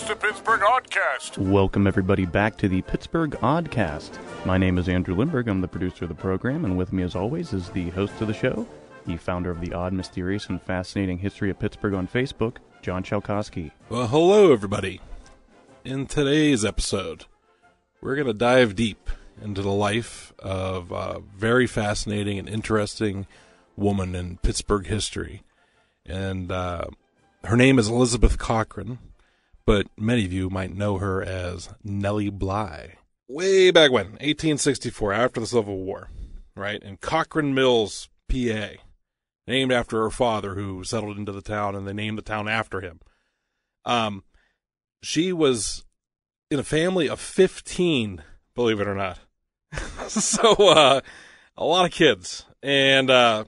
It's the Pittsburgh Oddcast. Welcome, everybody, back to the Pittsburgh Oddcast. My name is Andrew Lindberg. I'm the producer of the program, and with me, as always, is the host of the show, the founder of the Odd, Mysterious, and Fascinating History of Pittsburgh on Facebook, John Chalkowski. Well, hello, everybody. In today's episode, we're going to dive deep into the life of a very fascinating and interesting woman in Pittsburgh history. And uh, her name is Elizabeth Cochran, but many of you might know her as Nellie Bly. Way back when, 1864, after the Civil War, right? In Cochrans Mills, PA, named after her father who settled into the town, and they named the town after him. Um, she was in a family of 15, believe it or not. so, uh, a lot of kids. And, uh,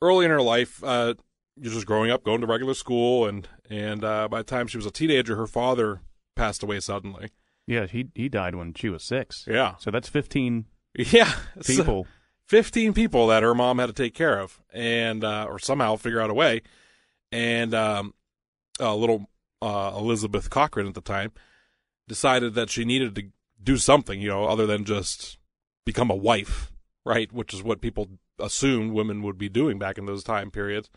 early in her life, uh, just growing up, going to regular school, and and uh, by the time she was a teenager, her father passed away suddenly. Yeah, he he died when she was six. Yeah, So that's 15 yeah, people. fifteen people that her mom had to take care of, and uh, or somehow figure out a way. And um, a little uh, Elizabeth Cochran at the time decided that she needed to do something, you know, other than just become a wife, right? Which is what people assumed women would be doing back in those time periods.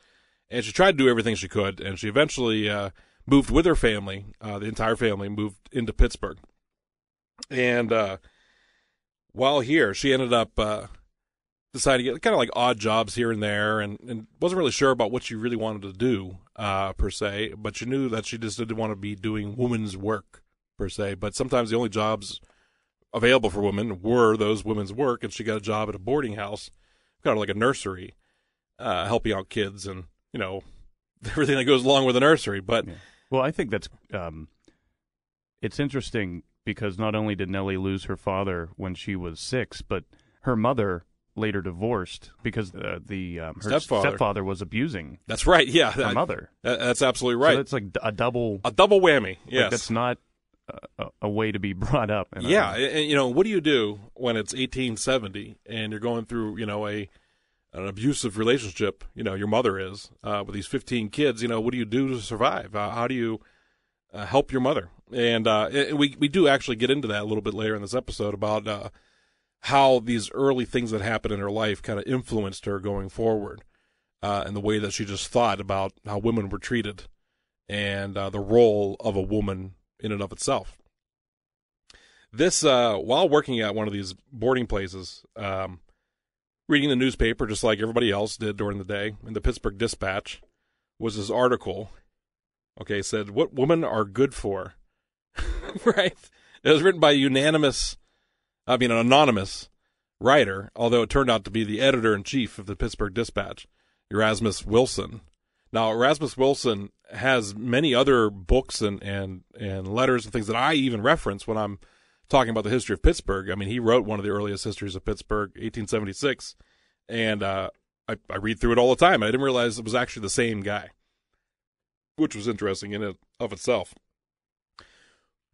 And she tried to do everything she could, and she eventually uh, moved with her family, uh, the entire family moved into Pittsburgh. And uh, while here, she ended up uh, deciding to get kind of like odd jobs here and there, and, and wasn't really sure about what she really wanted to do uh, per se. But she knew that she just didn't want to be doing women's work per se. But sometimes the only jobs available for women were those women's work, and she got a job at a boarding house, kind of like a nursery, uh, helping out kids and you know everything that goes along with a nursery. But Yeah. Well, I think that's um, it's interesting because not only did Nellie lose her father when she was six, but her mother later divorced because uh, the um, her Stepfather. stepfather was abusing that's right, yeah, her that- mother. that- that's absolutely right. So it's like a double. a double whammy. like, Yes, that's not a, a- a way to be brought up. Yeah, and, and, you know, what do you do when it's 1870 and you're going through, you know, a an abusive relationship? You know, your mother is uh, with these 15 kids. You know, what do you do to survive? Uh, how do you uh, help your mother? And uh, we we do actually get into that a little bit later in this episode about uh, how these early things that happened in her life kind of influenced her going forward, uh, and the way that she just thought about how women were treated, and the role of a woman in and of itself this while working at one of these boarding places, um, reading the newspaper just like everybody else did during the day, in the Pittsburgh Dispatch was this article. Okay, said what women are good for. right, it was written by a unanimous, I mean an anonymous writer, although it turned out to be the editor in chief of the Pittsburgh Dispatch, Erasmus Wilson. Now, Erasmus Wilson has many other books and, and, and letters and things that I even reference when I'm talking about the history of Pittsburgh. I mean, he wrote one of the earliest histories of Pittsburgh, 1876, and uh, I, I read through it all the time. I didn't realize it was actually the same guy, which was interesting in it of itself.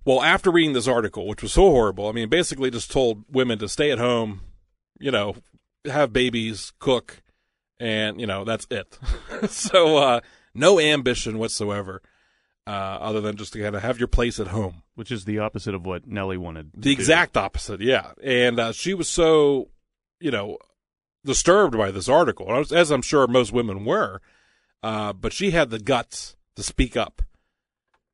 Well, after reading this article, which was so horrible, I mean, basically just told women to stay at home, you know, have babies, cook, and you know that's it. so uh, no ambition whatsoever, uh, other than just to kind of have your place at home. which is the opposite of what Nellie wanted. The do. exact opposite, yeah. And uh, she was so, you know, disturbed by this article, as- as I'm sure most women were. Uh, but she had the guts to speak up,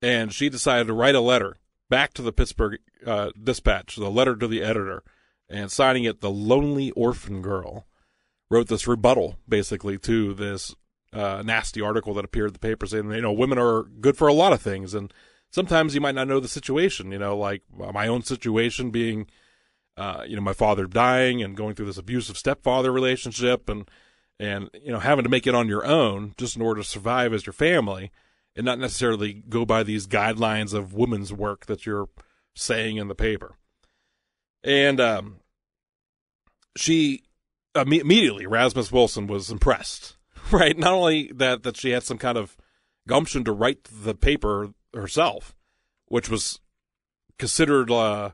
and she decided to write a letter back to the Pittsburgh uh, Dispatch, the letter to the editor, and signing it "The Lonely Orphan Girl." Wrote this rebuttal basically to this uh, nasty article that appeared in the paper saying, you know, women are good for a lot of things, and sometimes you might not know the situation. You know, like my own situation being, uh, you know, my father dying and going through this abusive stepfather relationship, and and you know having to make it on your own just in order to survive as your family, and not necessarily go by these guidelines of women's work that you're saying in the paper. And um, she immediately, Rasmus Wilson was impressed. Right, not only that that she had some kind of gumption to write the paper herself, which was considered uh,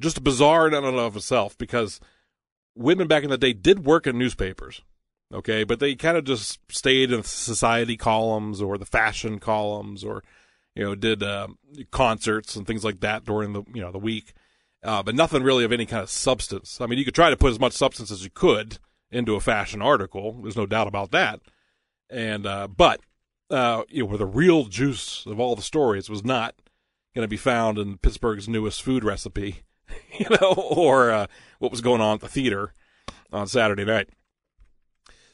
just bizarre in and of itself because women back in the day did work in newspapers, okay, but they kind of just stayed in society columns or the fashion columns or you know, did uh, concerts and things like that during the you know the week, uh, but nothing really of any kind of substance. I mean, you could try to put as much substance as you could into a fashion article. There's no doubt about that. And uh, but uh, you know, where the real juice of all the stories was not going to be found in Pittsburgh's newest food recipe, you know, or uh, what was going on at the theater on Saturday night.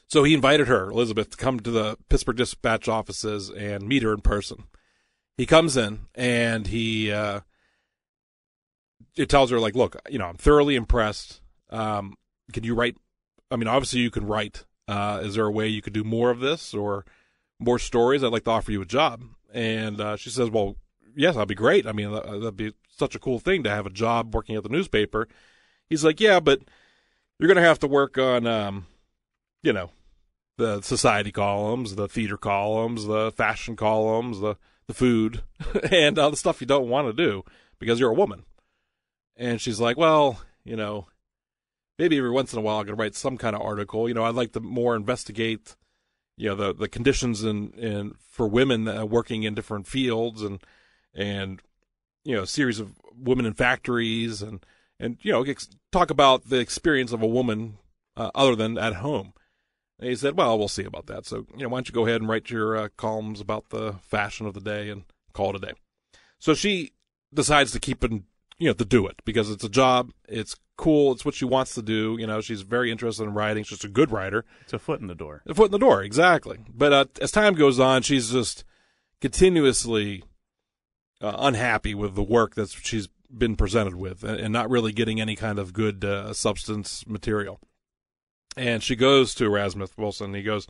So he invited her, Elizabeth, to come to the Pittsburgh Dispatch offices and meet her in person. He comes in and he uh, it tells her like, look, you know, I'm thoroughly impressed. Um, can you write? I mean, obviously you can write. Uh, is there a way you could do more of this or more stories? I'd like to offer you a job. And uh, she says, well, yes, that'd be great. I mean, that'd be such a cool thing to have a job working at the newspaper. He's like, yeah, but you're going to have to work on, um, you know, the society columns, the theater columns, the fashion columns, the the food, and all the stuff you don't want to do because you're a woman. And she's like, well, you know, maybe every once in a while I could write some kind of article. You know, I'd like to more investigate, you know, the the conditions in in for women uh, working in different fields and and you know, a series of women in factories and and you know, ex- talk about the experience of a woman uh, other than at home. And he said, "Well, we'll see about that. So, you know, why don't you go ahead and write your uh, columns about the fashion of the day and call it a day." So she decides to keep and you know, to do it because it's a job. It's cool. It's what she wants to do. You know, she's very interested in writing. She's a good writer. It's a foot in the door. A foot in the door, exactly. But uh, as time goes on, she's just continuously uh, unhappy with the work that she's been presented with and, and not really getting any kind of good uh, substance material. And she goes to Erasmus Wilson. he goes,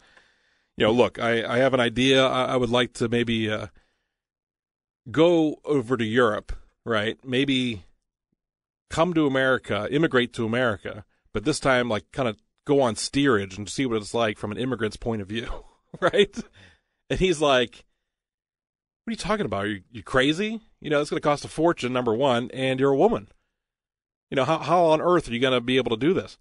you know, look, I, I have an idea. I, I would like to maybe uh, go over to Europe, right? Maybe come to America, immigrate to America, but this time, like, kind of go on steerage and see what it's like from an immigrant's point of view, right? And he's like, what are you talking about? Are you, you crazy? You know, it's going to cost a fortune, number one, and you're a woman. You know, how, how on earth are you going to be able to do this?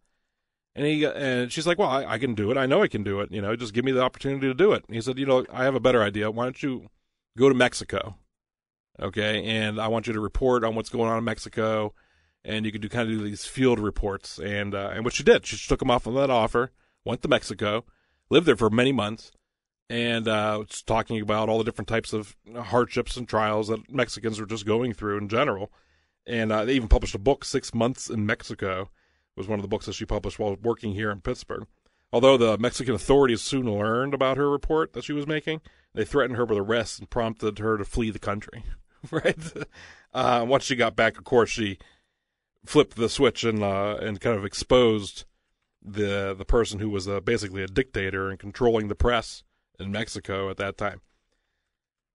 And he and she's like, "Well, I, I, can do it. I know I can do it. You know, just give me the opportunity to do it." And he said, "You know, I have a better idea. Why don't you go to Mexico, okay? And I want you to report on what's going on in Mexico, and you can do kind of do these field reports." And uh, and what she did, she took him off of that offer, went to Mexico, lived there for many months, and uh, was talking about all the different types of hardships and trials that Mexicans are just going through in general. And uh, they even published a book, Six Months in Mexico was one of the books that she published while working here in Pittsburgh. Although the Mexican authorities soon learned about her report that she was making, they threatened her with arrest and prompted her to flee the country. right? Uh, once she got back, of course, she flipped the switch and uh, and kind of exposed the the person who was uh, basically a dictator and controlling the press in Mexico at that time.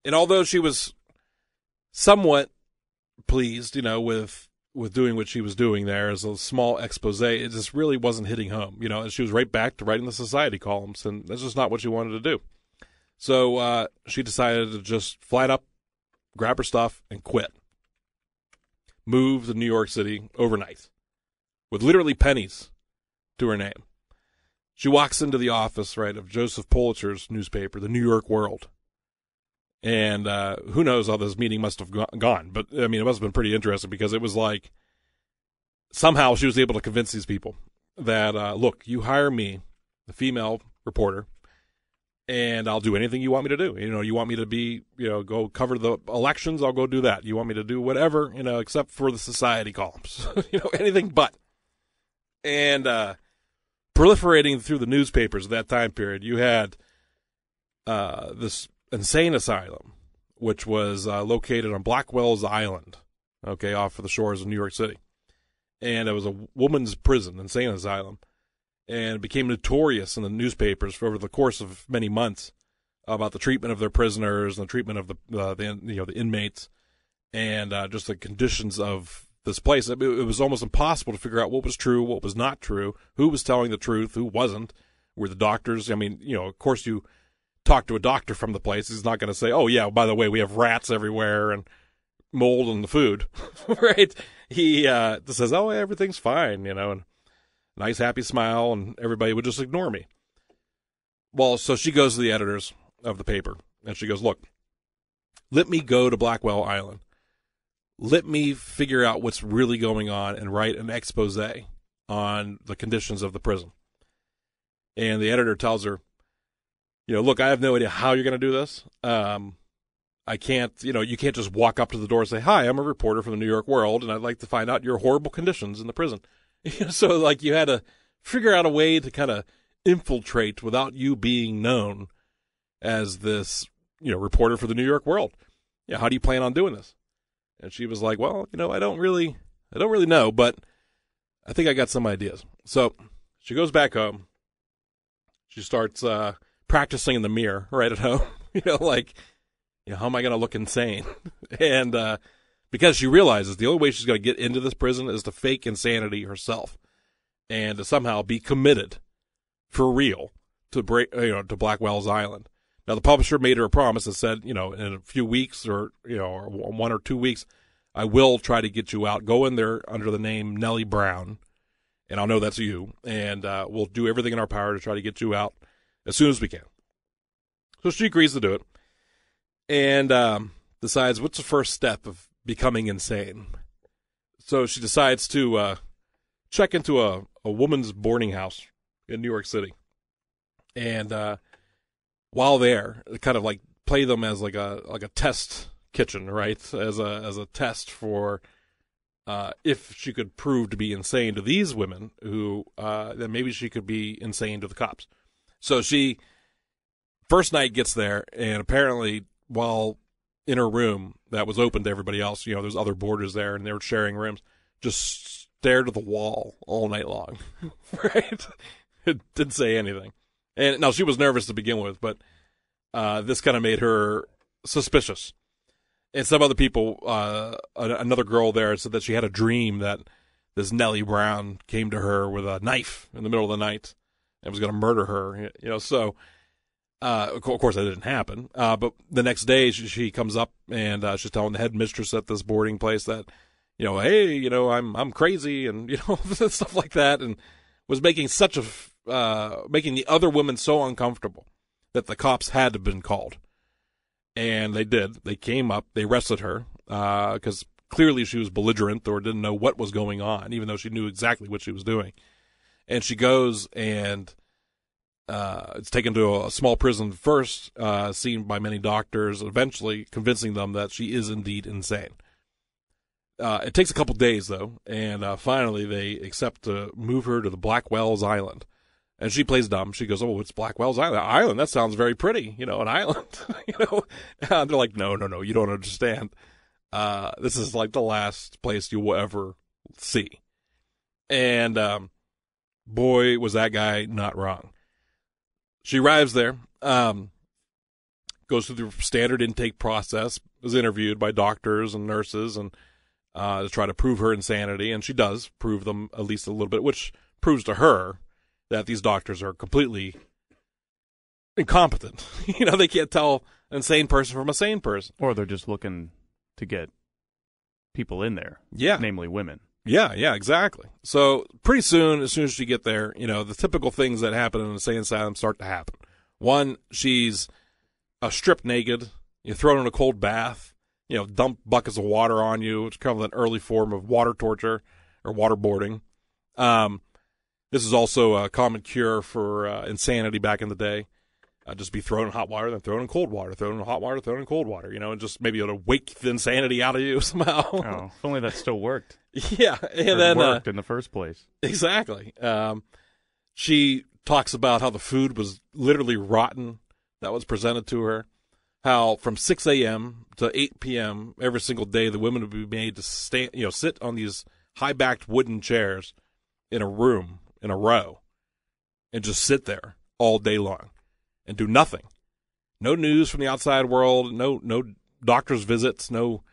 And although she was somewhat pleased, you know, with with doing what she was doing there as a small expose, it just really wasn't hitting home. You know, And she was right back to writing the society columns, and that's just not what she wanted to do. So uh, she decided to just flat up grab her stuff and quit. Move to New York City overnight with literally pennies to her name. She walks into the office, right, of Joseph Pulitzer's newspaper, the New York World. And uh, who knows how this meeting must have gone. But, I mean, it must have been pretty interesting because it was like somehow she was able to convince these people that, uh, look, you hire me, the female reporter, and I'll do anything you want me to do. You know, you want me to be, you know, go cover the elections, I'll go do that. You want me to do whatever, you know, except for the society columns, you know, anything but. And uh, proliferating through the newspapers at that time period, you had uh, this insane asylum, which was uh, located on Blackwell's Island, okay, off of the shores of New York City. And it was a woman's prison, insane asylum, and became notorious in the newspapers for over the course of many months about the treatment of their prisoners and the treatment of the, uh, the you know the inmates and uh, just the conditions of this place. It, it was almost impossible to figure out what was true, what was not true, who was telling the truth, who wasn't. Were the doctors? I mean, you know, of course you talk to a doctor from the place, he's not going to say, "Oh yeah, by the way, we have rats everywhere and mold in the food," right? He uh, says, "Oh, everything's fine," you know, and nice happy smile, and everybody would just ignore me. Well, so she goes to the editors of the paper and she goes, "Look, Let me go to Blackwell Island. Let me figure out what's really going on and write an expose on the conditions of the prison. And the editor tells her, you know, look, I have no idea how you're going to do this. Um, I can't, you know, you can't just walk up to the door and say, "Hi, I'm a reporter from the New York World, and I'd like to find out your horrible conditions in the prison." so, like, you had to figure out a way to kind of infiltrate without you being known as this, you know, reporter for the New York World. Yeah, how do you plan on doing this? And she was like, "Well, you know, I don't really, I don't really know, but I think I got some ideas." So she goes back home. She starts uh, practicing in the mirror right at home. you know, like you know, how am I going to look insane? and uh, because she realizes the only way she's going to get into this prison is to fake insanity herself and to somehow be committed for real to break, you know, to Blackwell's Island. Now the publisher made her a promise and said, you know, in a few weeks or you know, or one or two weeks, I will try to get you out. Go in there under the name Nellie Brown, and I'll know that's you, and uh, we'll do everything in our power to try to get you out as soon as we can. So she agrees to do it and um, decides what's the first step of becoming insane. So she decides to uh, check into a, a woman's boarding house in New York City, and uh, while there, kind of like play them as like a like a test kitchen, right? As a as a test for uh, if she could prove to be insane to these women, who uh, then maybe she could be insane to the cops. So she first night gets there, and apparently while in her room that was open to everybody else, you know, there's other boarders there and they were sharing rooms, just stared at the wall all night long. right? It didn't say anything. And now she was nervous to begin with, but uh, this kind of made her suspicious. And some other people, uh, another girl there said that she had a dream that this Nellie Brown came to her with a knife in the middle of the night and was going to murder her. You know, so uh, of course, that didn't happen. Uh, but the next day, she, she comes up and uh, she's telling the headmistress at this boarding place that, you know, hey, you know, I'm I'm crazy and you know stuff like that, and was making such a uh, making the other women so uncomfortable that the cops had to have been called, and they did. They came up, they arrested her because uh, clearly she was belligerent or didn't know what was going on, even though she knew exactly what she was doing, and she goes and uh, it's taken to a small prison first, uh, seen by many doctors, eventually convincing them that she is indeed insane. Uh, it takes a couple days though, and uh, finally they accept to move her to the Blackwell's Island. And she plays dumb. She goes, "Oh, it's Blackwell's Island. Island. That sounds very pretty. You know, an island. you know." And they're like, "No, no, no. You don't understand. Uh, this is like the last place you will ever see." And um, boy, was that guy not wrong she arrives there, um, goes through the standard intake process, is interviewed by doctors and nurses, and uh, to try to prove her insanity, and she does prove them at least a little bit, which proves to her that these doctors are completely incompetent. you know, they can't tell an insane person from a sane person, or they're just looking to get people in there. Yeah, namely women. Yeah, yeah, exactly. So pretty soon, as soon as you get there, you know, the typical things that happen in an insane asylum start to happen. One, she's uh, stripped naked, you're thrown in a cold bath, you know, dump buckets of water on you. It's kind of an early form of water torture or waterboarding. Um, this is also a common cure for uh, insanity back in the day uh, just be thrown in hot water, then thrown in cold water, thrown in hot water, thrown in cold water, you know, and just maybe it'll wake the insanity out of you somehow. oh, if only that still worked. yeah, and then uh, worked uh, in the first place. Exactly. Um, she talks about how the food was literally rotten that was presented to her. How from 6 a.m. to 8 p.m. every single day, the women would be made to stand, you know, sit on these high-backed wooden chairs in a room in a row, and just sit there all day long and do nothing. No news from the outside world, no no doctor's visits, no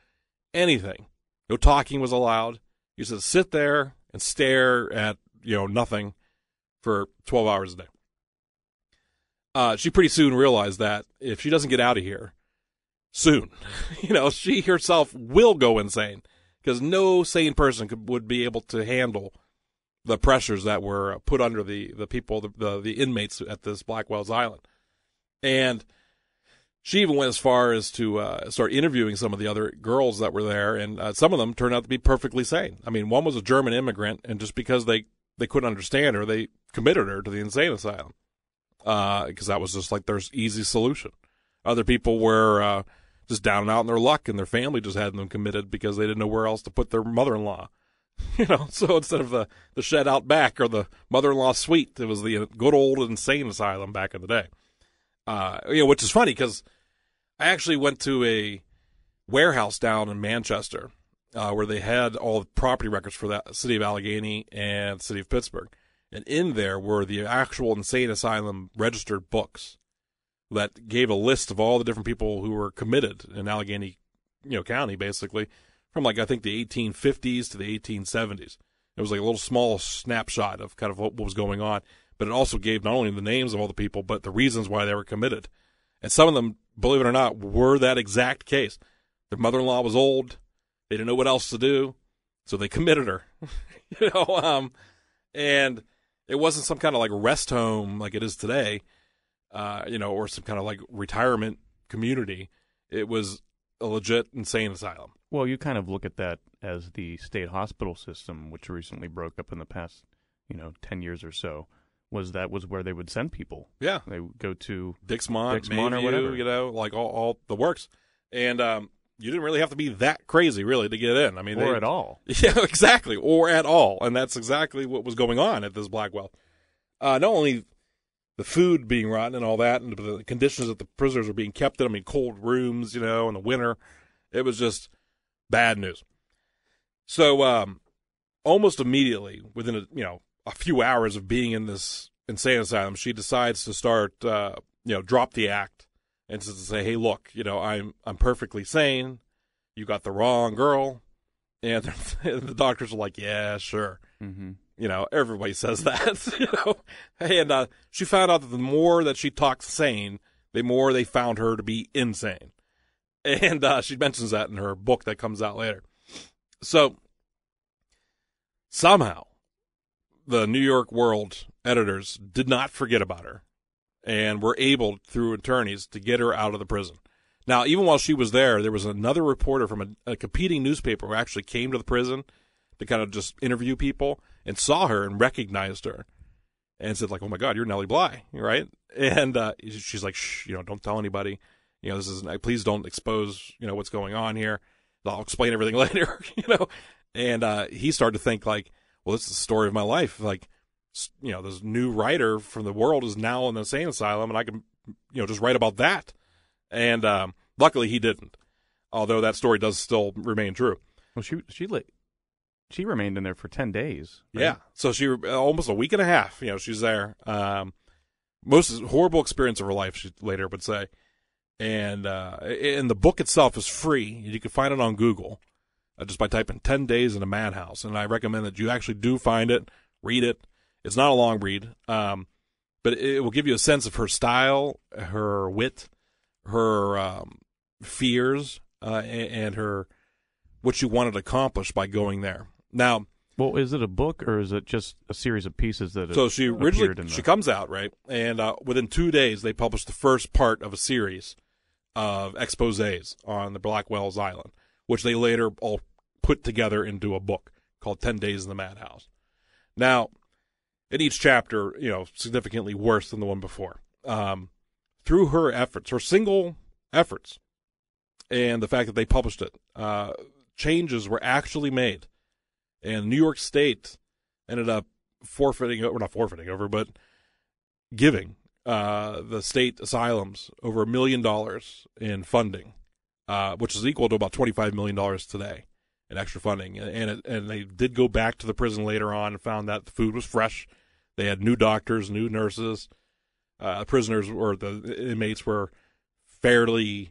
anything. No talking was allowed. You said sit there and stare at, you know, nothing for 12 hours a day. Uh, she pretty soon realized that if she doesn't get out of here soon, you know, she herself will go insane because no sane person could, would be able to handle the pressures that were put under the, the people, the, the, the inmates at this Blackwell's Island. And she even went as far as to uh, start interviewing some of the other girls that were there, and uh, some of them turned out to be perfectly sane. I mean, one was a German immigrant, and just because they they couldn't understand her, they committed her to the insane asylum because uh, that was just like their easy solution. Other people were uh, just down and out in their luck, and their family just had them committed because they didn't know where else to put their mother-in-law. You know, so instead of the the shed out back or the mother-in-law suite, it was the good old insane asylum back in the day. Uh, you know, which is funny because I actually went to a warehouse down in Manchester uh, where they had all the property records for that city of Allegheny and city of Pittsburgh. And in there were the actual insane asylum registered books that gave a list of all the different people who were committed in Allegheny, you know, County, basically, from like I think the 1850s to the 1870s. It was like a little small snapshot of kind of what was going on, but it also gave not only the names of all the people, but the reasons why they were committed. And some of them believe it or not, were that exact case. Their mother in law was old. They didn't know what else to do. So they committed her. you know, um, and it wasn't some kind of like rest home like it is today, uh, you know, or some kind of like retirement community. It was a legit insane asylum. Well, you kind of look at that as the state hospital system, which recently broke up in the past, you know, 10 years or so was that was where they would send people. Yeah, they would go to Dixmont, Dixmont Mayview, or whatever. You know, like all, all the works, and um, you didn't really have to be that crazy really to get in. I mean, or they, at all. Yeah, exactly, or at all, and that's exactly what was going on at this Blackwell. Uh, not only the food being rotten and all that, and the conditions that the prisoners were being kept in. I mean, cold rooms, you know, in the winter. It was just bad news. So, um, almost immediately, within a you know a few hours of being in this insane asylum, she decides to start, uh, you know, drop the act and to say, "Hey, look, you know, I'm I'm perfectly sane. You got the wrong girl." And the doctors are like, "Yeah, sure." Mm-hmm. You know, everybody says that. You know, and uh, she found out that the more that she talked sane, the more they found her to be insane. And uh, she mentions that in her book that comes out later. So somehow the New York World editors did not forget about her and were able, through attorneys, to get her out of the prison. Now, even while she was there, there was another reporter from a, a competing newspaper who actually came to the prison to kind of just interview people and saw her and recognized her and said, like, oh my God, you're Nellie Bly, right? And uh, she's like, shh, you know, don't tell anybody. You know, this is, please don't expose, you know, what's going on here. I'll explain everything later, you know. And uh, he started to think, like, well, this is the story of my life. Like, you know, this new writer from the world is now in the insane asylum, and I can, you know, just write about that. And um, luckily, he didn't. Although that story does still remain true. Well, she she she remained in there for ten days. Right? Yeah, so she almost a week and a half. You know, she's there. Um, most horrible experience of her life. She later would say, and uh, and the book itself is free. You can find it on Google uh, just by typing 10 days in a madhouse. And I recommend that you actually do find it, read it. It's not a long read, um, but it will give you a sense of her style, her wit, her um, fears, uh, and, and, her what she wanted to accomplish by going there. Now, well, is it a book or is it just a series of pieces that? So she originally the... she comes out right, and uh, within two days they published the first part of a series of exposés on the Blackwell's Island which they later all put together into a book called 10 Days in the Madhouse. Now, in each chapter, you know, significantly worse than the one before. Um, through her efforts, her single efforts, and the fact that they published it, uh, changes were actually made. And New York State ended up forfeiting, or not forfeiting over, but giving uh, the state asylums over a million dollars in funding uh, which is equal to about $25 million today in extra funding. And, it, and they did go back to the prison later on and found that the food was fresh. They had new doctors, new nurses. Uh, prisoners or the inmates were fairly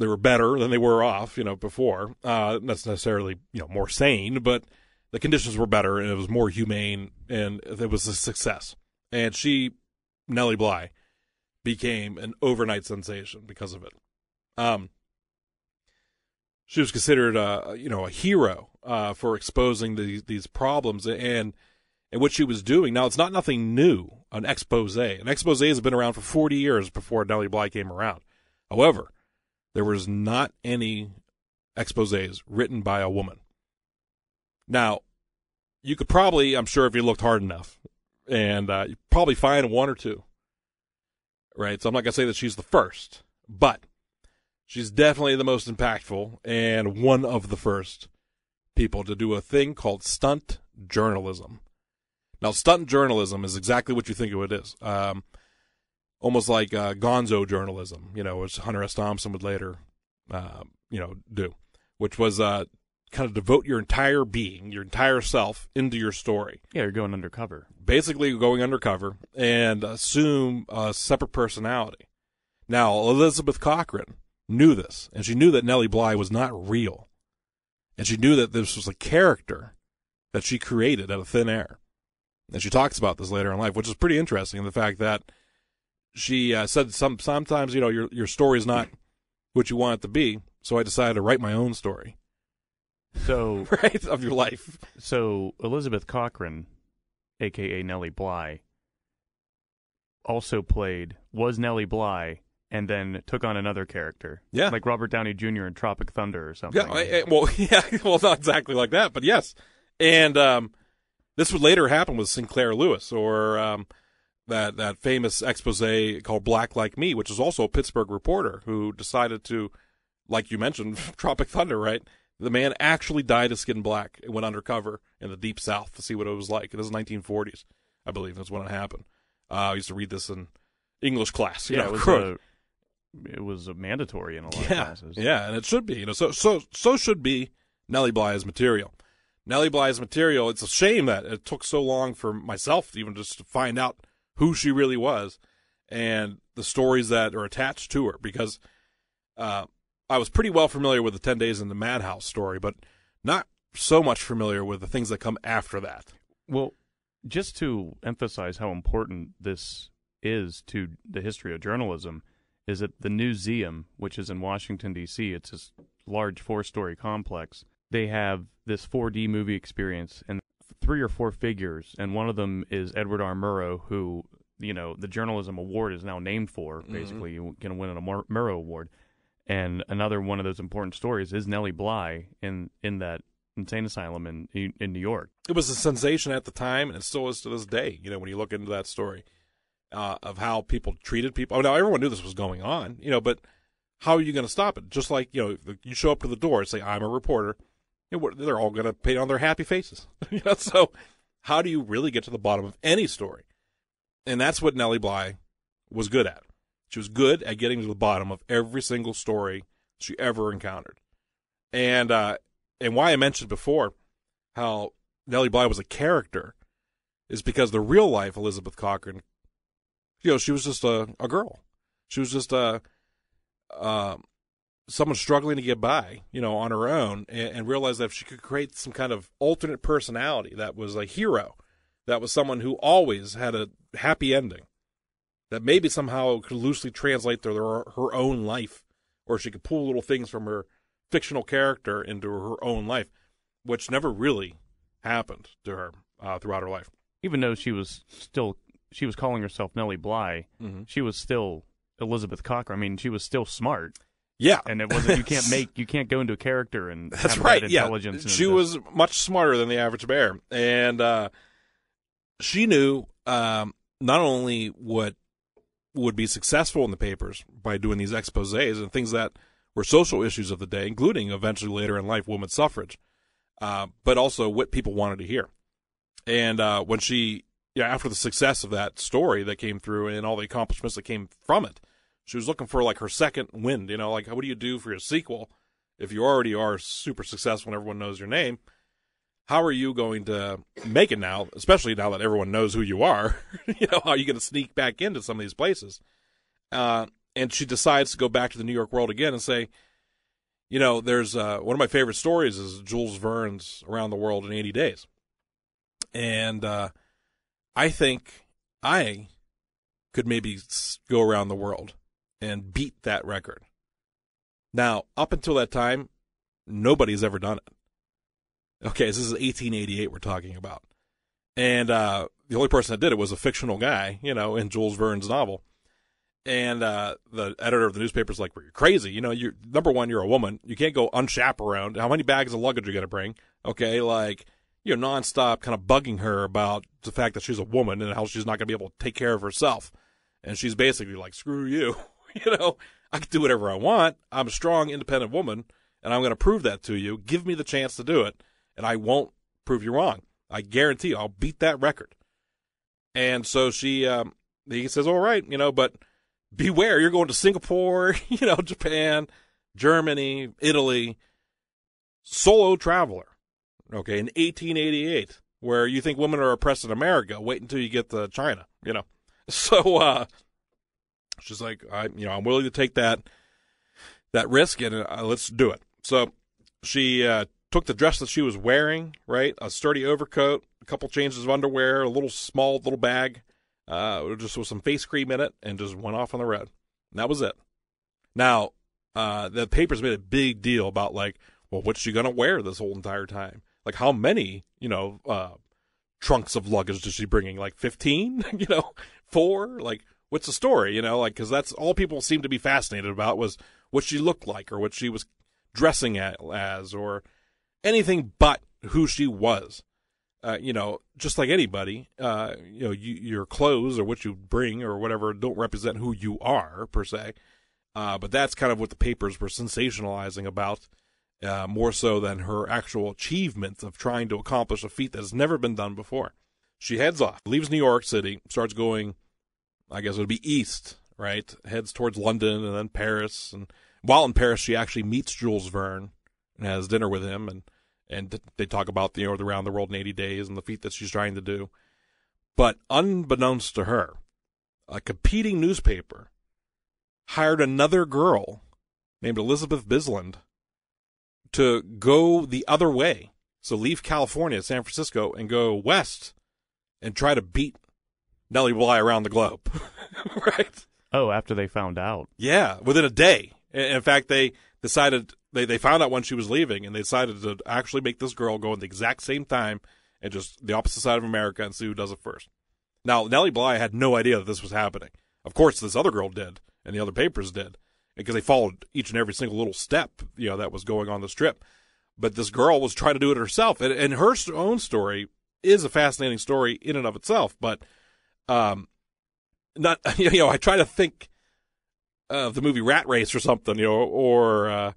they were better than they were off, you know, before. Uh, not necessarily, you know, more sane, but the conditions were better and it was more humane and it was a success. And she, Nellie Bly, became an overnight sensation because of it. Um, she was considered a you know a hero uh, for exposing these these problems and and what she was doing. Now it's not nothing new. An expose. An expose has been around for 40 years before Nellie Bly came around. However, there was not any exposés written by a woman. Now, you could probably, I'm sure, if you looked hard enough, and uh, you probably find one or two. Right, so I'm not gonna say that she's the first, but she's definitely the most impactful and one of the first people to do a thing called stunt journalism. Now, stunt journalism is exactly what you think it is. Um, almost like uh, gonzo journalism, you know, which Hunter S. Thompson would later, uh, you know, do, which was uh, kind of devote your entire being, your entire self into your story. Yeah, you're going undercover. Basically, going undercover and assume a separate personality. Now, Elizabeth Cochran knew this, and she knew that Nellie Bly was not real. And she knew that this was a character that she created out of thin air. And she talks about this later in life, which is pretty interesting. The fact that she uh, said some sometimes you know your your story is not what you want it to be, so I decided to write my own story. So right of your life. So Elizabeth Cochran, aka Nellie Bly, also played was Nellie Bly and then took on another character. Yeah. Like Robert Downey Jr. in Tropic Thunder or something. Yeah, I- I- well, yeah, well, not exactly like that, but yes. And um, this would later happen with Sinclair Lewis or um, that that famous expose called Black Like Me, which is also a Pittsburgh reporter who decided to, like you mentioned, Tropic Thunder, right? The man actually dyed his skin black and went undercover in the deep south to see what it was like. It was the 1940s, I believe. That's when it happened. Uh, I used to read this in English class. You yeah, know, it was a, it was a mandatory in a lot of yeah, classes. Yeah, and it should be. You know, so so so should be Nellie Bly's material. Nellie Bly's material. It's a shame that it took so long for myself even just to find out who she really was and the stories that are attached to her because uh, I was pretty well familiar with the Ten Days in the Madhouse story, but not so much familiar with the things that come after that. Well, just to emphasize how important this is to the history of journalism, is at the Newseum, which is in Washington D.C., it's this large four-story complex. They have this 4D movie experience and three or four figures, and one of them is Edward R. Murrow, who you know the journalism award is now named for. Mm-hmm. Basically, you're going to win a Mur- Murrow Award. And another one of those important stories is Nellie Bly in in that insane asylum in in New York. it was a sensation at the time, and it still is to this day. You know, when you look into that story uh, of how people treated people. Oh, now everyone knew this was going on, you know, but how are you going to stop it? Just like you know, you show up to the door and say, "I'm a reporter," you know, they're all going to paint on their happy faces. you know, so how do you really get to the bottom of any story? And that's what Nellie Bly was good at. She was good at getting to the bottom of every single story she ever encountered. And uh, and why I mentioned before how Nellie Bly was a character is because the real life Elizabeth Cochran, you know, she was just a, a girl. She was just a uh, someone struggling to get by, you know, on her own, and, and realized that if she could create some kind of alternate personality that was a hero, that was someone who always had a happy ending, that maybe somehow could loosely translate to her, her own life, or she could pull little things from her fictional character into her own life, which never really happened to her uh, throughout her life. even though she was still she was calling herself Nellie Bly, Mm-hmm. she was still Elizabeth Cochran. I mean, she was still smart, Yeah, and it wasn't you can't make you can't go into a character and That's have right. That Yeah, intelligence and she was much smarter than the average bear, and uh, she knew um, not only what would be successful in the papers by doing these exposés and things that were social issues of the day, including eventually later in life women's suffrage, uh, but also what people wanted to hear. And uh, when she, yeah, after the success of that story that came through and all the accomplishments that came from it, she was looking for like her second wind. You know, like what do you do for your sequel if you already are super successful and everyone knows your name? How are you going to make it now, especially now that everyone knows who you are? you know, how are you going to sneak back into some of these places? Uh, and she decides to go back to the New York world again and say, you know, there's uh, one of my favorite stories is Jules Verne's Around the World in 80 Days. And uh, I think I could maybe go around the world and beat that record. Now, up until that time, nobody's ever done it. Okay, this is 1888 we're talking about. And uh, the only person that did it was a fictional guy, you know, in Jules Verne's novel. And uh, the editor of the newspaper's like, well, "You're crazy. You know, you're number one. You're a woman. You can't go unchaperoned. How many bags of luggage are you going to bring? Okay, like you know, nonstop kind of bugging her about the fact that she's a woman and how she's not going to be able to take care of herself. And she's basically like, "Screw you. you know, I can do whatever I want. I'm a strong, independent woman, and I'm going to prove that to you. Give me the chance to do it, and I won't prove you wrong. I guarantee you, I'll beat that record." And so she, um, he says, "All right, you know, but." beware, you're going to Singapore, you know, Japan, Germany, Italy, solo traveler. Okay, in 1888, where you think women are oppressed in America, wait until you get to China, you know. So uh she's like, I, you know, I'm willing to take that that risk and uh, let's do it. So she uh took the dress that she was wearing, right? A sturdy overcoat, a couple changes of underwear, a little small little bag, uh, just with some face cream in it, and just went off on the road. And that was it. Now, uh, the papers made a big deal about like, well, what's she gonna wear this whole entire time? Like, how many, you know, uh, trunks of luggage is she bringing? Like fifteen? you know, four? Like, what's the story? You know, like because that's all people seemed to be fascinated about was what she looked like or what she was dressing at, as or anything but who she was uh, you know, just like anybody, uh, you know, you, your clothes or what you bring or whatever don't represent who you are per se. Uh, but that's kind of what the papers were sensationalizing about, uh, more so than her actual achievement of trying to accomplish a feat that has never been done before. She heads off, leaves New York City, starts going, I guess it would be east, right? Heads towards London and then Paris. And while in Paris, she actually meets Jules Verne and has dinner with him and and they talk about you know the around the world in 80 days and the feat that she's trying to do. But unbeknownst to her, a competing newspaper hired another girl named Elizabeth Bisland to go the other way. So leave California, San Francisco, and go west and try to beat Nellie Bly around the globe. right? Oh, after they found out. Yeah, within a day. In fact, they decided they they found out when she was leaving, and they decided to actually make this girl go at the exact same time and just the opposite side of America and see who does it first. Now Nellie Bly had no idea that this was happening. Of course, this other girl did, and the other papers did, because they followed each and every single little step you know that was going on the trip. But this girl was trying to do it herself, and, and her own story is a fascinating story in and of itself. But um, not you know, I try to think of the movie Rat Race or something, you know, or uh,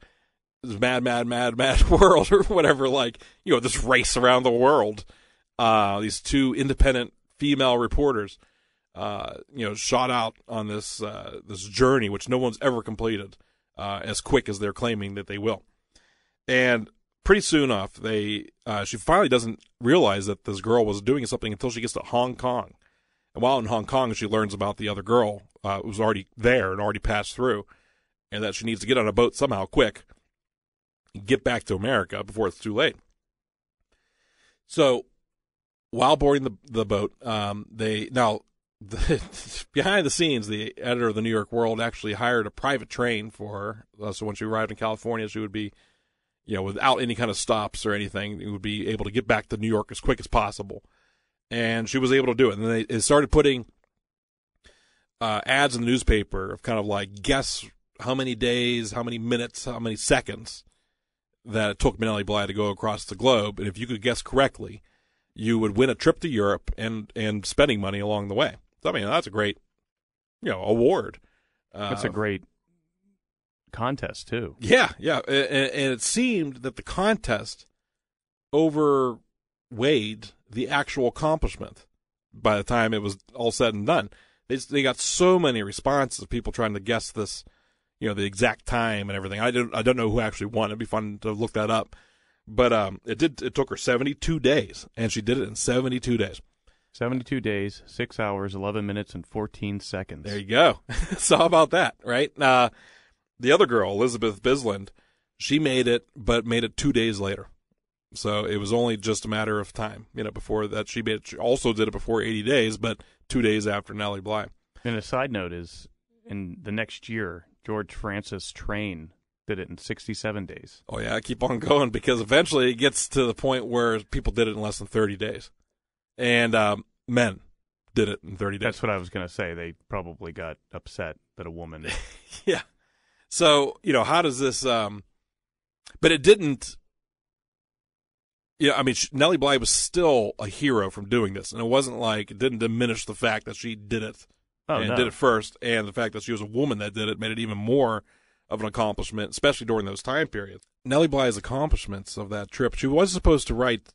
mad, mad, mad, mad world or whatever. Like you know, this race around the world. Uh, these two independent female reporters, uh, you know, shot out on this uh, this journey which no one's ever completed uh, as quick as they're claiming that they will. And pretty soon off, they uh, she finally doesn't realize that this girl was doing something until she gets to Hong Kong. And while in Hong Kong, she learns about the other girl uh, who's already there and already passed through, and that she needs to get on a boat somehow quick, get back to America before it's too late. So, while boarding the the boat, um, they now the, behind the scenes, the editor of the New York World actually hired a private train for her. Uh, so when she arrived in California, she would be, you know, without any kind of stops or anything, would be able to get back to New York as quick as possible and she was able to do it. And they, they started putting uh, ads in the newspaper of kind of like guess how many days, how many minutes, how many seconds that it took Nellie Bly to go across the globe, and if you could guess correctly, you would win a trip to Europe and and spending money along the way. So, I mean, that's a great, you know, award. That's uh, a great contest too. Yeah, yeah, and, and it seemed that the contest overweighed the actual accomplishment by the time it was all said and done. They they got so many responses of people trying to guess this, you know, the exact time and everything. I don't I don't know who actually won. It'd be fun to look that up. But um, it did. It took her seventy two days, and she did it in seventy two days. 72 days, 6 hours, 11 minutes, and 14 seconds. There you go. so, how about that, right? Uh, the other girl, Elizabeth Bisland, she made it, but made it two days later. So it was only just a matter of time, you know, before that she made it, she also did it before 80 days, but two days after Nellie Bly. And a side note is in the next year, George Francis Train did it in 67 days. Oh, yeah, I keep on going because eventually it gets to the point where people did it in less than 30 days. And um, men, did it in 30 days. That's what I was going to say. They probably got upset that a woman. yeah. So, you know, how does this, um, but it didn't, yeah, I mean, Nellie Bly was still a hero from doing this. And it wasn't like, it didn't diminish the fact that she did it oh, and no. did it first. And the fact that she was a woman that did it made it even more of an accomplishment, especially during those time periods. Nellie Bly's accomplishments of that trip, she was supposed to write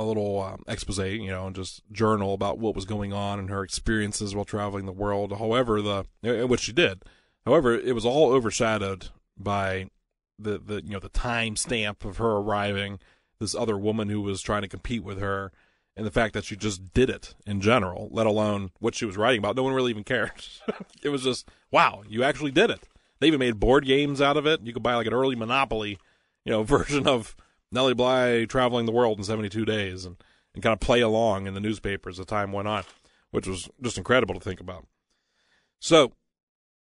a little um, expose, you know, and just journal about what was going on and her experiences while traveling the world. However, the which she did. However, it was all overshadowed by the the you know the time stamp of her arriving, this other woman who was trying to compete with her, and the fact that she just did it in general, let alone what she was writing about. No one really even cared. it was just wow, you actually did it. They even made board games out of it. You could buy like an early Monopoly, you know, version of Nellie Bly traveling the world in 72 days and, and kind of play along in the newspapers as time went on, which was just incredible to think about. So,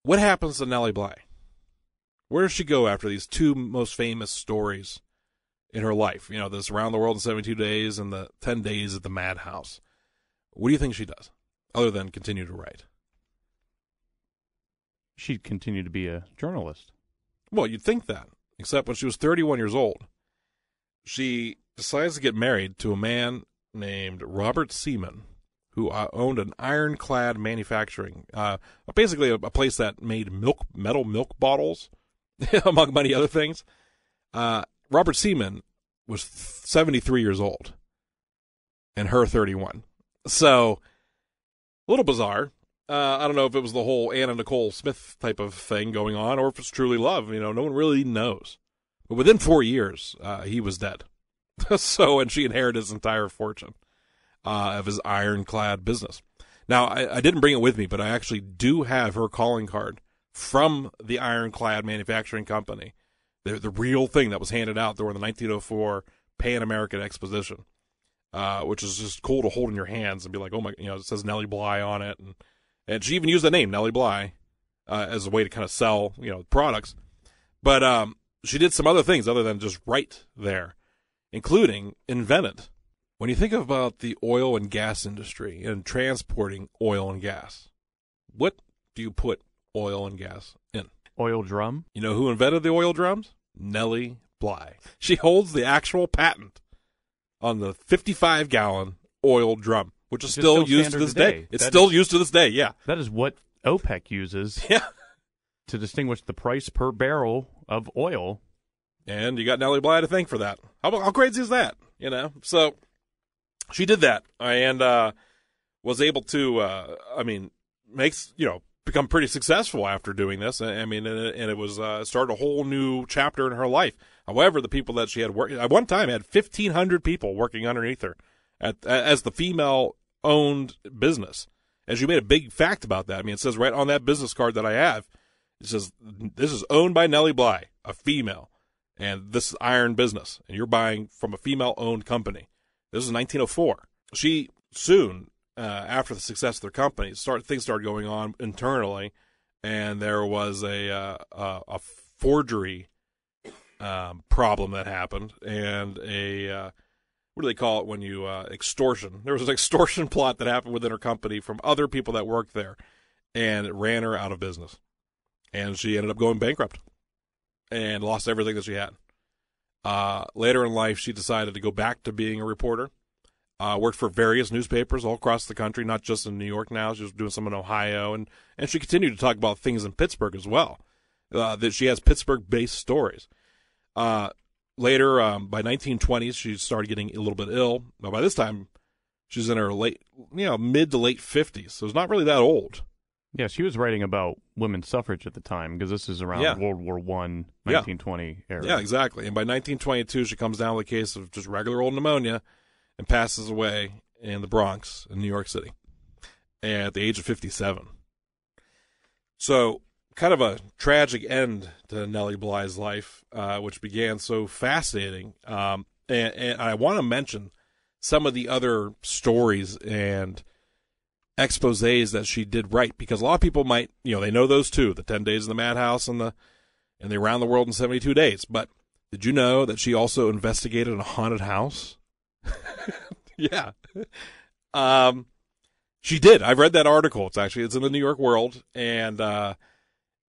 what happens to Nellie Bly? Where does she go after these two most famous stories in her life? You know, this around the world in 72 days and the 10 days at the madhouse. What do you think she does, other than continue to write? She'd continue to be a journalist. Well, you'd think that, except when she was 31 years old, she decides to get married to a man named Robert Seaman, who uh, owned an ironclad manufacturing, uh, basically a, a, place that made milk, metal milk bottles, among many other things. Uh, Robert Seaman was 73 years old, and her 31. So, a little bizarre. Uh, I don't know if it was the whole Anna Nicole Smith type of thing going on, or if it's truly love. You know, no one really knows. But within four years, uh, he was dead. so, and she inherited his entire fortune uh, of his ironclad business. Now, I, I, didn't bring it with me, but I actually do have her calling card from the ironclad manufacturing company, the, the real thing that was handed out during the 1904 Pan American Exposition, uh, which is just cool to hold in your hands and be like, oh my, you know, it says Nellie Bly on it, and and she even used the name Nellie Bly uh, as a way to kind of sell, you know, products. But um, she did some other things other than just write there, including invented. When you think about the oil and gas industry and transporting oil and gas, what do you put oil and gas in? Oil drum. You know who invented the oil drums? Nellie Bly. She holds the actual patent on the 55 gallon oil drum, which is still, still used to this today. day. It's That still is- used to this day, yeah. That is what OPEC uses Yeah. to distinguish the price per barrel of oil. And you got Nellie Bly to thank for that. How, how crazy is that? You know? So she did that and uh, was able to, uh, I mean, makes, you know, become pretty successful after doing this. I mean, and it, and it was uh, started a whole new chapter in her life. However, the people that she had worked at one time had 1,500 people working underneath her at, as the female owned business. And she made a big fact about that. I mean, it says right on that business card that I have, it says, This is owned by Nellie Bly, a female, and this is iron business, and you're buying from a female owned company. This is 1904. She soon, uh, after the success of their company, start things started going on internally, and there was a uh, a, a forgery um, problem that happened, and a uh, what do they call it when you uh, extortion? There was an extortion plot that happened within her company from other people that worked there, and it ran her out of business, and she ended up going bankrupt, and lost everything that she had. Uh, later in life, she decided to go back to being a reporter. Uh, worked for various newspapers all across the country, not just in New York. Now she was doing some in Ohio, and and she continued to talk about things in Pittsburgh as well. Uh, that she has Pittsburgh-based stories. Uh, later, um, by 1920s, she started getting a little bit ill. But by this time, she's in her late, you know, mid to late 50s, so it's not really that old. Yeah, she was writing about women's suffrage at the time because this is around Yeah. World War One, Yeah. 1920 era. Yeah, exactly. And by 1922, she comes down with a case of just regular old pneumonia and passes away in the Bronx in New York City at the age of 57. So, kind of a tragic end to Nellie Bly's life, uh, which began so fascinating. Um, and, and I want to mention some of the other stories and exposés that she did right because a lot of people might, you know, they know those two, the 10 days in the madhouse and the and they around the world in 72 days. But did you know that she also investigated a haunted house? yeah. Um, She did. I've read that article. It's actually it's in the New York World, and uh,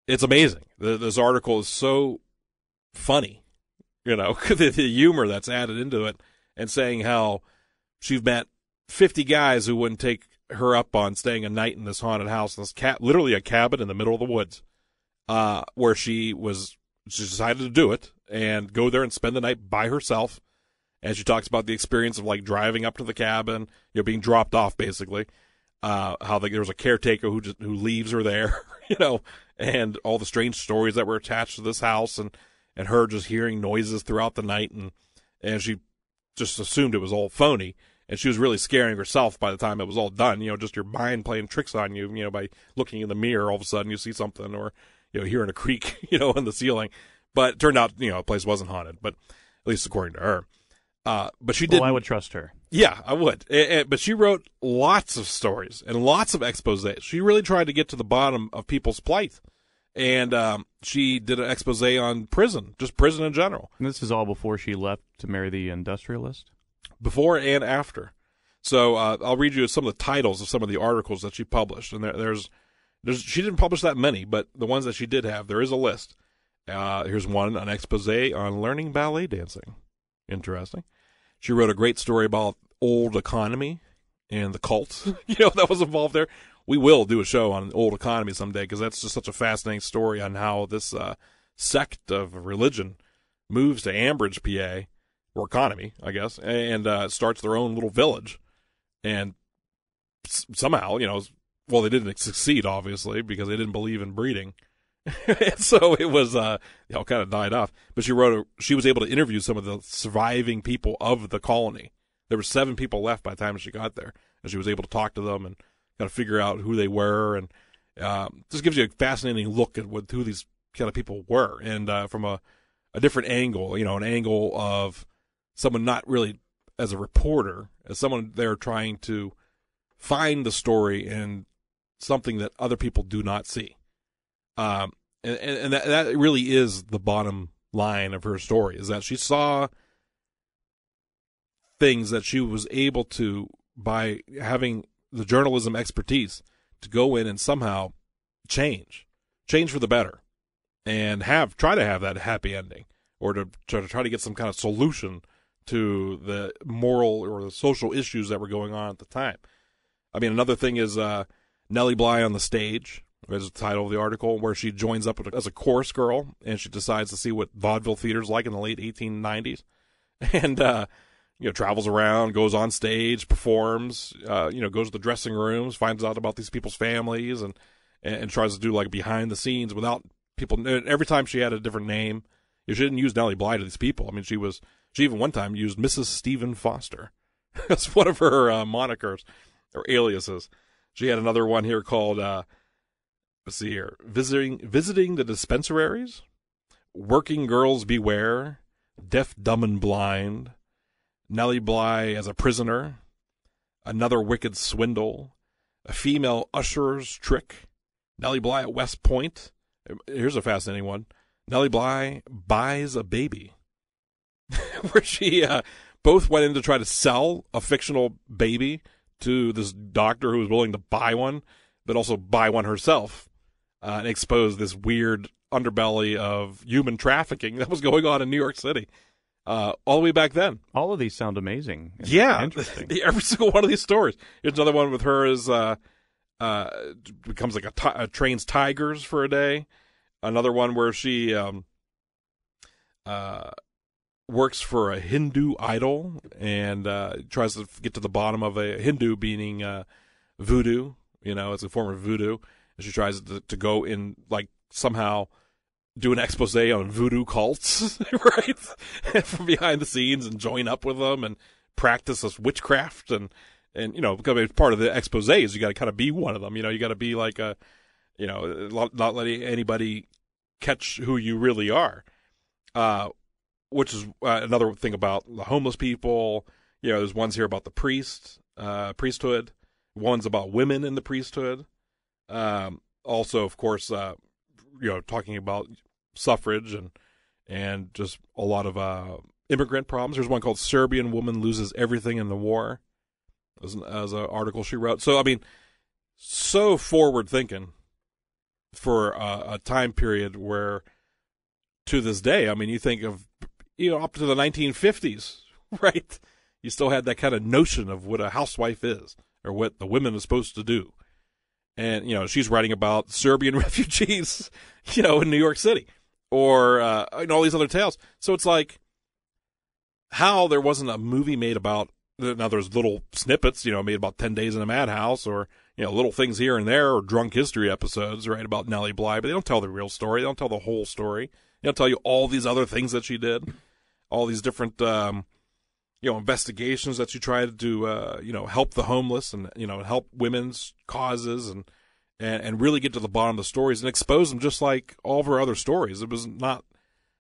it's amazing. The, this article is so funny, you know, the, the humor that's added into it, and saying how she's met fifty guys who wouldn't take her up on staying a night in this haunted house, this cat, literally a cabin in the middle of the woods, uh, where she was. She decided to do it and go there and spend the night by herself. And she talks about the experience of like driving up to the cabin, you know, being dropped off basically uh, how the, there was a caretaker who just, who leaves her there, you know, and all the strange stories that were attached to this house, and and her just hearing noises throughout the night, and and she just assumed it was all phony, and she was really scaring herself by the time it was all done. You know, just your mind playing tricks on you, you know, by looking in the mirror, all of a sudden you see something, or you know, hearing a creak, you know, in the ceiling. But it turned out, you know, the place wasn't haunted, but at least according to her. Uh, but she did. Well, I would trust her. Yeah, I would. but she wrote lots of stories and lots of exposés. She really tried to get to the bottom of people's plight. And um, she did an expose on prison, just prison in general. And this is all before she left to marry the industrialist? Before and after. So uh, I'll read you some of the titles of some of the articles that she published. And there, there's, there's, she didn't publish that many, but the ones that she did have, there is a list. Uh, here's one, an expose on learning ballet dancing. Interesting. She wrote a great story about old economy and the cult, you know, that was involved there. We will do a show on old economy someday because that's just such a fascinating story on how this uh, sect of religion moves to Ambridge, PA, or economy, I guess, and uh, starts their own little village. And somehow, you know, well, they didn't succeed, obviously, because they didn't believe in breeding. so it was, uh, you know, kind of died off. But she wrote, a, she was able to interview some of the surviving people of the colony. There were seven people left by the time she got there, and she was able to talk to them and kind of figure out who they were, and um, just gives you a fascinating look at what who these kind of people were, and uh, from a a different angle, you know, an angle of someone not really as a reporter, as someone there trying to find the story and something that other people do not see. Um, and, and that, that really is the bottom line of her story is that she saw things that she was able to by having the journalism expertise to go in and somehow change change for the better and have try to have that happy ending or to try to try to get some kind of solution to the moral or the social issues that were going on at the time i mean another thing is uh, nellie bly on the stage is the title of the article, where she joins up as a chorus girl and she decides to see what vaudeville theater's like in the late 1890s, and uh, you know travels around, goes on stage, performs, uh, you know goes to the dressing rooms, finds out about these people's families, and and tries to do like behind the scenes without people. Every time she had a different name, she didn't use Nellie Bly to these people. I mean, she was she even one time used Mrs. Stephen Foster. That's one of her uh, monikers or aliases. She had another one here called uh, Let's see here. Visiting visiting the dispensaries, working girls beware, deaf, dumb, and blind, Nellie Bly as a prisoner, another wicked swindle, a female usher's trick, Nellie Bly at West Point. Here's a fascinating one. Nellie Bly buys a baby, where she uh, both went in to try to sell a fictional baby to this doctor who was willing to buy one, but also buy one herself uh, and expose this weird underbelly of human trafficking that was going on in New York City. Uh, all the way back then. All of these sound amazing. Yeah, interesting. Every single one of these stories. Here's another one with her is uh, uh, becomes like a, t- a trains tigers for a day. Another one where she um, uh, works for a Hindu idol and uh, tries to get to the bottom of a Hindu being uh, voodoo. You know, it's a form of voodoo and she tries to, to go in like somehow do an expose on voodoo cults, right? From behind the scenes and join up with them and practice this witchcraft and and you know because part of the expose is you got to kind of be one of them. You know, you got to be like a you know not letting anybody catch who you really are. Uh, which is uh, another thing about the homeless people. You know, there's ones here about the priest, uh, priesthood. Ones about women in the priesthood. Um, also, of course, uh, you know, talking about suffrage and and just a lot of uh, immigrant problems. There's one called "Serbian Woman Loses Everything in the War," as an, as an article she wrote. So, I mean, so forward thinking for a, a time period where, to this day, I mean, you think of you know up to the 1950s, right? You still had that kind of notion of what a housewife is or what the women are supposed to do. And, you know, she's writing about Serbian refugees, you know, in New York City or uh, and all these other tales. So it's like how there wasn't a movie made about now there's little snippets, you know, made about 10 days in a madhouse or, you know, little things here and there or drunk history episodes, right, about Nellie Bly, but they don't tell the real story. They don't tell the whole story. They don't tell you all these other things that she did, all these different, um, you know, investigations that she tried to, uh, you know, help the homeless and, you know, help women's causes and, and, and really get to the bottom of the stories and expose them just like all of her other stories. It was not,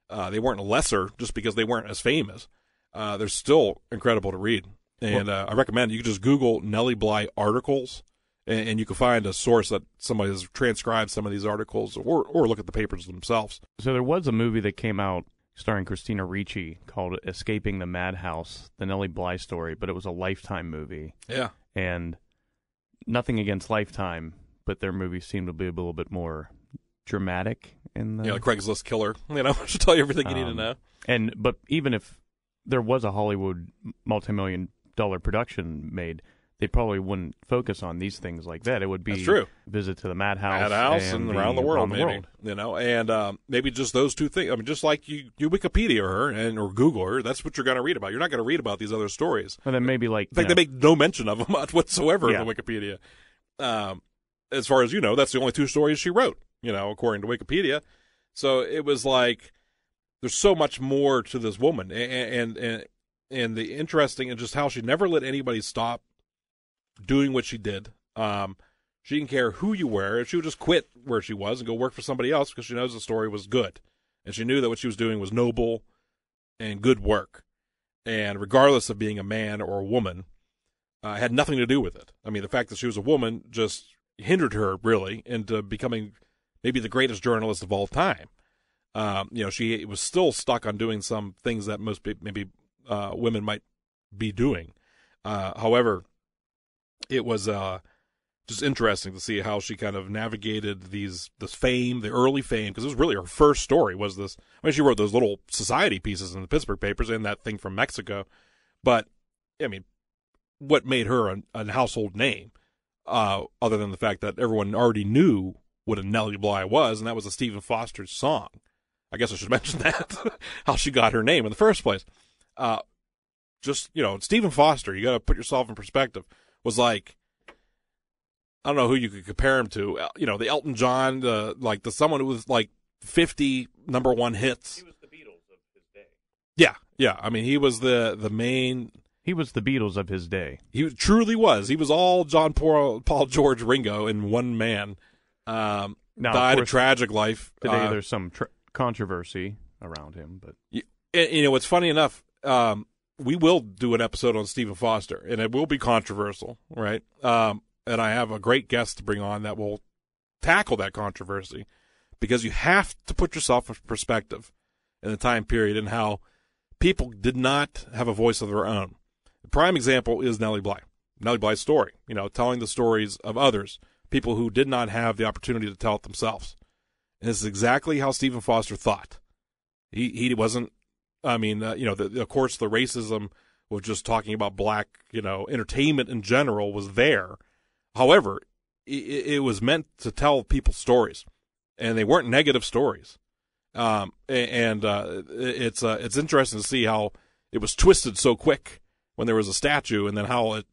uh, they weren't lesser just because they weren't as famous. Uh, they're still incredible to read. And uh, I recommend you can just Google Nellie Bly articles, and, and, you can find a source that somebody has transcribed some of these articles, or or look at the papers themselves. So there was a movie that came out starring Christina Ricci called "Escaping the Madhouse," the Nellie Bly story, but it was a Lifetime movie. Yeah, and nothing against Lifetime, but their movies seem to be a little bit more dramatic in the yeah, like Craigslist Killer. You know, should tell you everything you um, need to um, know. And but even if there was a Hollywood multi-million dollar production made, they probably wouldn't focus on these things like that. It would be That's true. visit to the madhouse, madhouse and, and around the world, around the maybe world. you know, and um, maybe just those two things. I mean, just like you, you Wikipedia her and or Google her, that's what you're going to read about. You're not going to read about these other stories. And then maybe like, in fact, know, they make no mention of them whatsoever yeah. in the Wikipedia. Um, as far as you know, that's the only two stories she wrote. You know, according to Wikipedia. So it was like there's so much more to this woman, and and and, and the interesting and just how she never let anybody stop doing what she did. Um, she didn't care who you were. She would just quit where she was and go work for somebody else because she knows the story was good. And she knew that what she was doing was noble and good work. And regardless of being a man or a woman, uh, had nothing to do with it. I mean, the fact that she was a woman just hindered her really into becoming maybe the greatest journalist of all time. Um, you know, she was still stuck on doing some things that most maybe uh, women might be doing. Uh, however, it was uh, just interesting to see how she kind of navigated these this fame, the early fame, because it was really her first story. Was this? I mean, she wrote those little society pieces in the Pittsburgh papers and that thing from Mexico, but I mean, what made her a, household name, uh, other than the fact that everyone already knew what a Nellie Bly was, and that was a Stephen Foster's song. I guess I should mention that how she got her name in the first place. Uh, just you know, Stephen Foster. You got to put yourself in perspective was like I don't know who you could compare him to. You know, the Elton John, the like the someone who was like fifty number one hits. He was the Beatles of his day. Yeah, yeah. I mean, he was the the main. He was the Beatles of his day. He truly was. He was all John Paul, Paul George Ringo in one man. Um, now, died a tragic life. Today, uh, there's some tr- controversy around him, but you, you know, it's funny enough. Um, we will do an episode on Stephen Foster, and it will be controversial, right? Um, and I have a great guest to bring on that will tackle that controversy because you have to put yourself in perspective in the time period and how people did not have a voice of their own. The prime example is Nellie Bly. Nellie Bly's story, you know, telling the stories of others, people who did not have the opportunity to tell it themselves. And this is exactly how Stephen Foster thought. He he wasn't I mean, uh, you know, the, of course, the racism was just talking about black, you know, entertainment in general was there. However, it, it was meant to tell people stories, and they weren't negative stories. Um, and uh, it's uh, it's interesting to see how it was twisted so quick when there was a statue, and then how it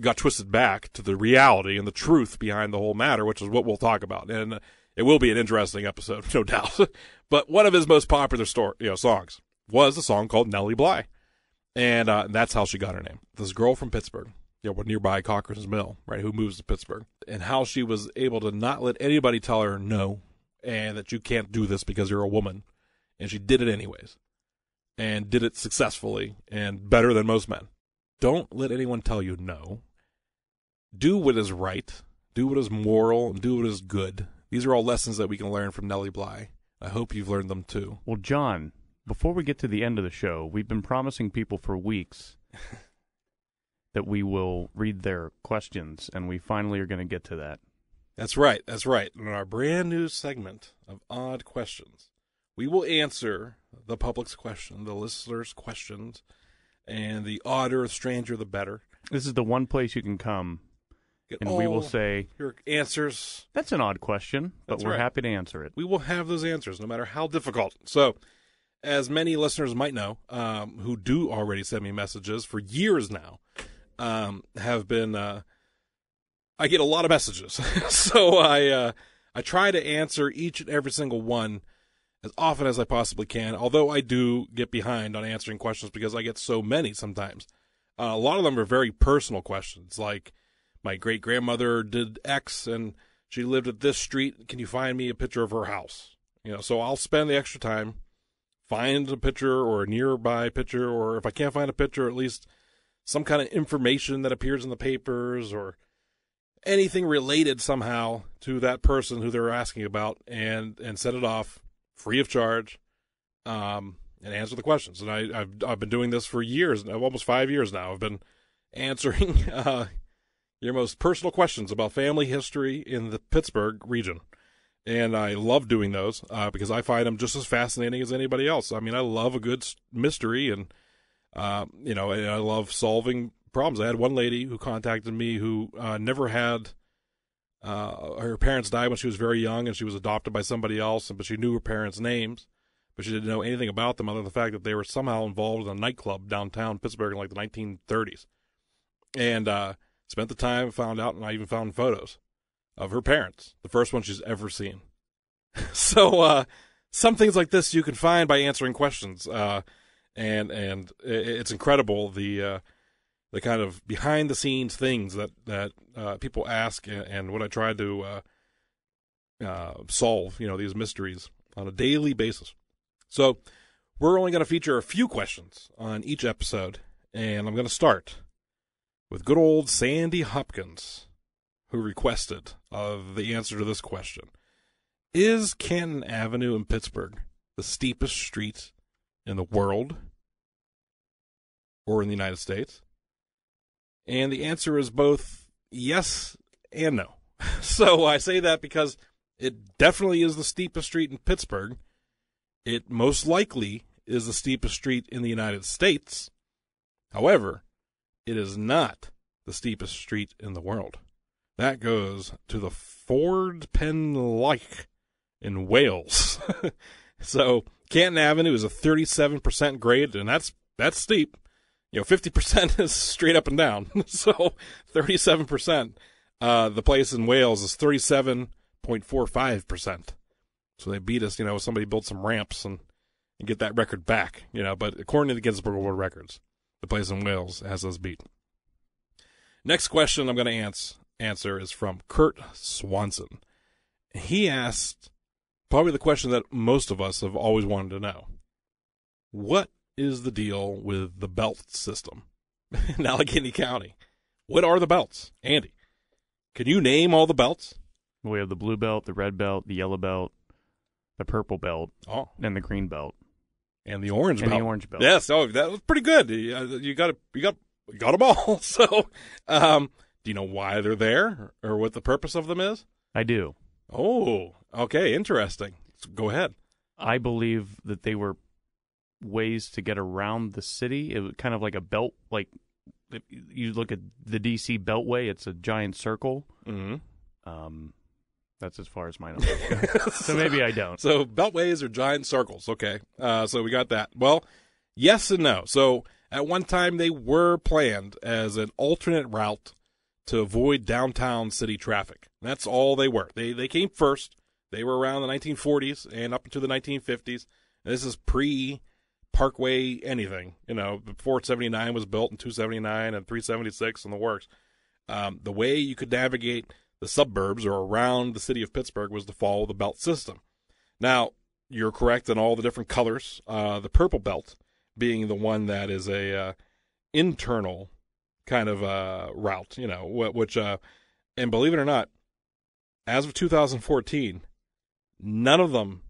got twisted back to the reality and the truth behind the whole matter, which is what we'll talk about. And it will be an interesting episode, no doubt. but one of his most popular story, you know, songs was a song called Nellie Bly. And uh, that's how she got her name. This girl from Pittsburgh, you know, nearby Cochran's Mill, right, who moves to Pittsburgh, and how she was able to not let anybody tell her no and that you can't do this because you're a woman. And she did it anyways and did it successfully and better than most men. Don't let anyone tell you no. Do what is right, do what is moral, and do what is good. These are all lessons that we can learn from Nellie Bly. I hope you've learned them too. Well, John, before we get to the end of the show, we've been promising people for weeks that we will read their questions, and we finally are going to get to that. That's right. That's right. In our brand new segment of Odd Questions, we will answer the public's question, the listeners' questions, and the odder, the stranger, the better. This is the one place you can come, Get and we will say, your answers. that's an odd question, but That's we're right. happy to answer it. We will have those answers, no matter how difficult. So, as many listeners might know, um, who do already send me messages for years now, um, have been. Uh, I get a lot of messages, so I uh, I try to answer each and every single one as often as I possibly can. Although I do get behind on answering questions because I get so many sometimes. Uh, a lot of them are very personal questions, like my great grandmother did X and she lived at this street. Can you find me a picture of her house? You know, so I'll spend the extra time, find a picture or a nearby picture, or if I can't find a picture, at least some kind of information that appears in the papers or anything related somehow to that person who they're asking about, and and set it off free of charge, um, and answer the questions. And I, I've I've been doing this for years, almost five years now. I've been answering uh, your most personal questions about family history in the Pittsburgh region. And I love doing those uh, because I find them just as fascinating as anybody else. I mean, I love a good mystery, and uh, you know, and I love solving problems. I had one lady who contacted me who uh, never had uh, her parents died when she was very young, and she was adopted by somebody else, but she knew her parents' names, but she didn't know anything about them other than the fact that they were somehow involved in a nightclub downtown Pittsburgh in like the 1930s, and uh, spent the time, found out, and I even found photos of her parents, the first one she's ever seen. so uh, some things like this you can find by answering questions, uh, and and it's incredible the uh, the kind of behind the scenes things that that uh, people ask, and, and what I try to uh, uh, solve. You know these mysteries on a daily basis. So we're only going to feature a few questions on each episode, and I'm going to start with good old Sandy Hopkins, who requested uh, the answer to this question: Is Canton Avenue in Pittsburgh the steepest street in the world or in the United States? And the answer is both yes and no. So I say that because it definitely is the steepest street in Pittsburgh. It most likely is the steepest street in the United States. However, it is not the steepest street in the world. That goes to the Ford Penlyke in Wales. so Canton Avenue is a 37% grade, and that's that's steep. You know, 50% is straight up and down. so 37%. Uh, the place in Wales is 37.45%. So they beat us, you know, somebody built some ramps and, and get that record back, you know, but according to the Guinness World Records, the place in Wales has us beat. Next question I'm going to ans- answer is from Kurt Swanson. He asked probably the question that most of us have always wanted to know. What is the deal with the belt system in Allegheny County? What are the belts? Andy, can you name all the belts? We have the blue belt, the red belt, the yellow belt, the purple belt, Oh, and the green belt, and the orange and belt. the orange belt. Yes, oh, that was pretty good. You, uh, you got. You got you got them all. So, um, do you know why they're there or what the purpose of them is? I do. Oh, okay, interesting. So go ahead. I believe that they were ways to get around the city. It was kind of like a belt. Like if you look at the DC Beltway, it's a giant circle. Mm-hmm. Um, that's as far as my knowledge goes. so maybe I don't. So beltways are giant circles. Okay. Uh, so we got that. Well, yes and no. So at one time they were planned as an alternate route to avoid downtown city traffic. That's all they were. They they came first. They were around the 1940s and up into the 1950s. This is pre Parkway anything. You know, before 79 was built in 279 and 376 and the works. Um, the way you could navigate the suburbs or around the city of Pittsburgh was to follow the belt system. Now, you're correct in all the different colors. Uh, the purple belt being the one that is a uh, internal kind of uh, route, you know, which, uh, and believe it or not, as of 2014, none of them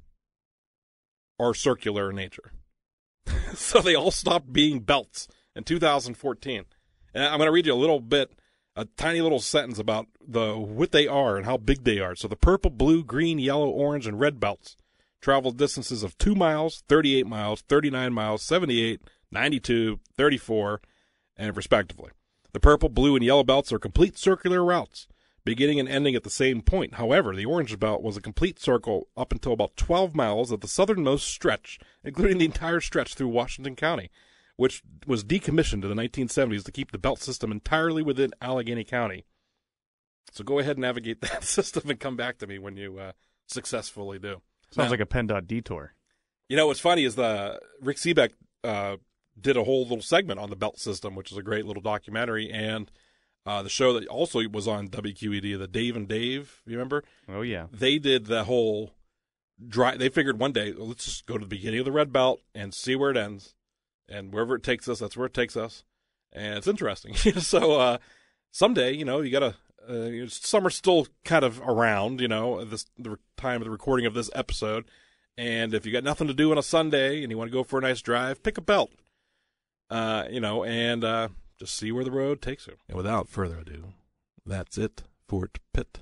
are circular in nature. so they all stopped being belts in 2014. And I'm going to read you a little bit, a tiny little sentence about the what they are and how big they are. So the purple, blue, green, yellow, orange, and red belts travel distances of 2 miles, 38 miles, 39 miles, 78, 92, 34, and respectively. The purple, blue, and yellow belts are complete circular routes, beginning and ending at the same point. However, the orange belt was a complete circle up until about 12 miles of the southernmost stretch, including the entire stretch through Washington County, which was decommissioned in the 1970s to keep the belt system entirely within Allegheny County. So go ahead and navigate that system and come back to me when you uh, successfully do. Sounds Now- like a PennDOT detour. you know what's funny is the Rick Sebak uh, did a whole little segment on the belt system, which is a great little documentary, and uh, the show that also was on WQED, the Dave and Dave. You remember? Oh yeah. They did the whole drive. They figured one day, let's just go to the beginning of the red belt and see where it ends, and wherever it takes us, that's where it takes us, and it's interesting. so uh, someday, you know, you gotta. Uh, you know, summer's still kind of around, you know, this the time of the recording of this episode. And if you got nothing to do on a Sunday and you want to go for a nice drive, pick a belt. Uh, you know, and uh, just see where the road takes you. And without further ado, that's it, Fort Pitt.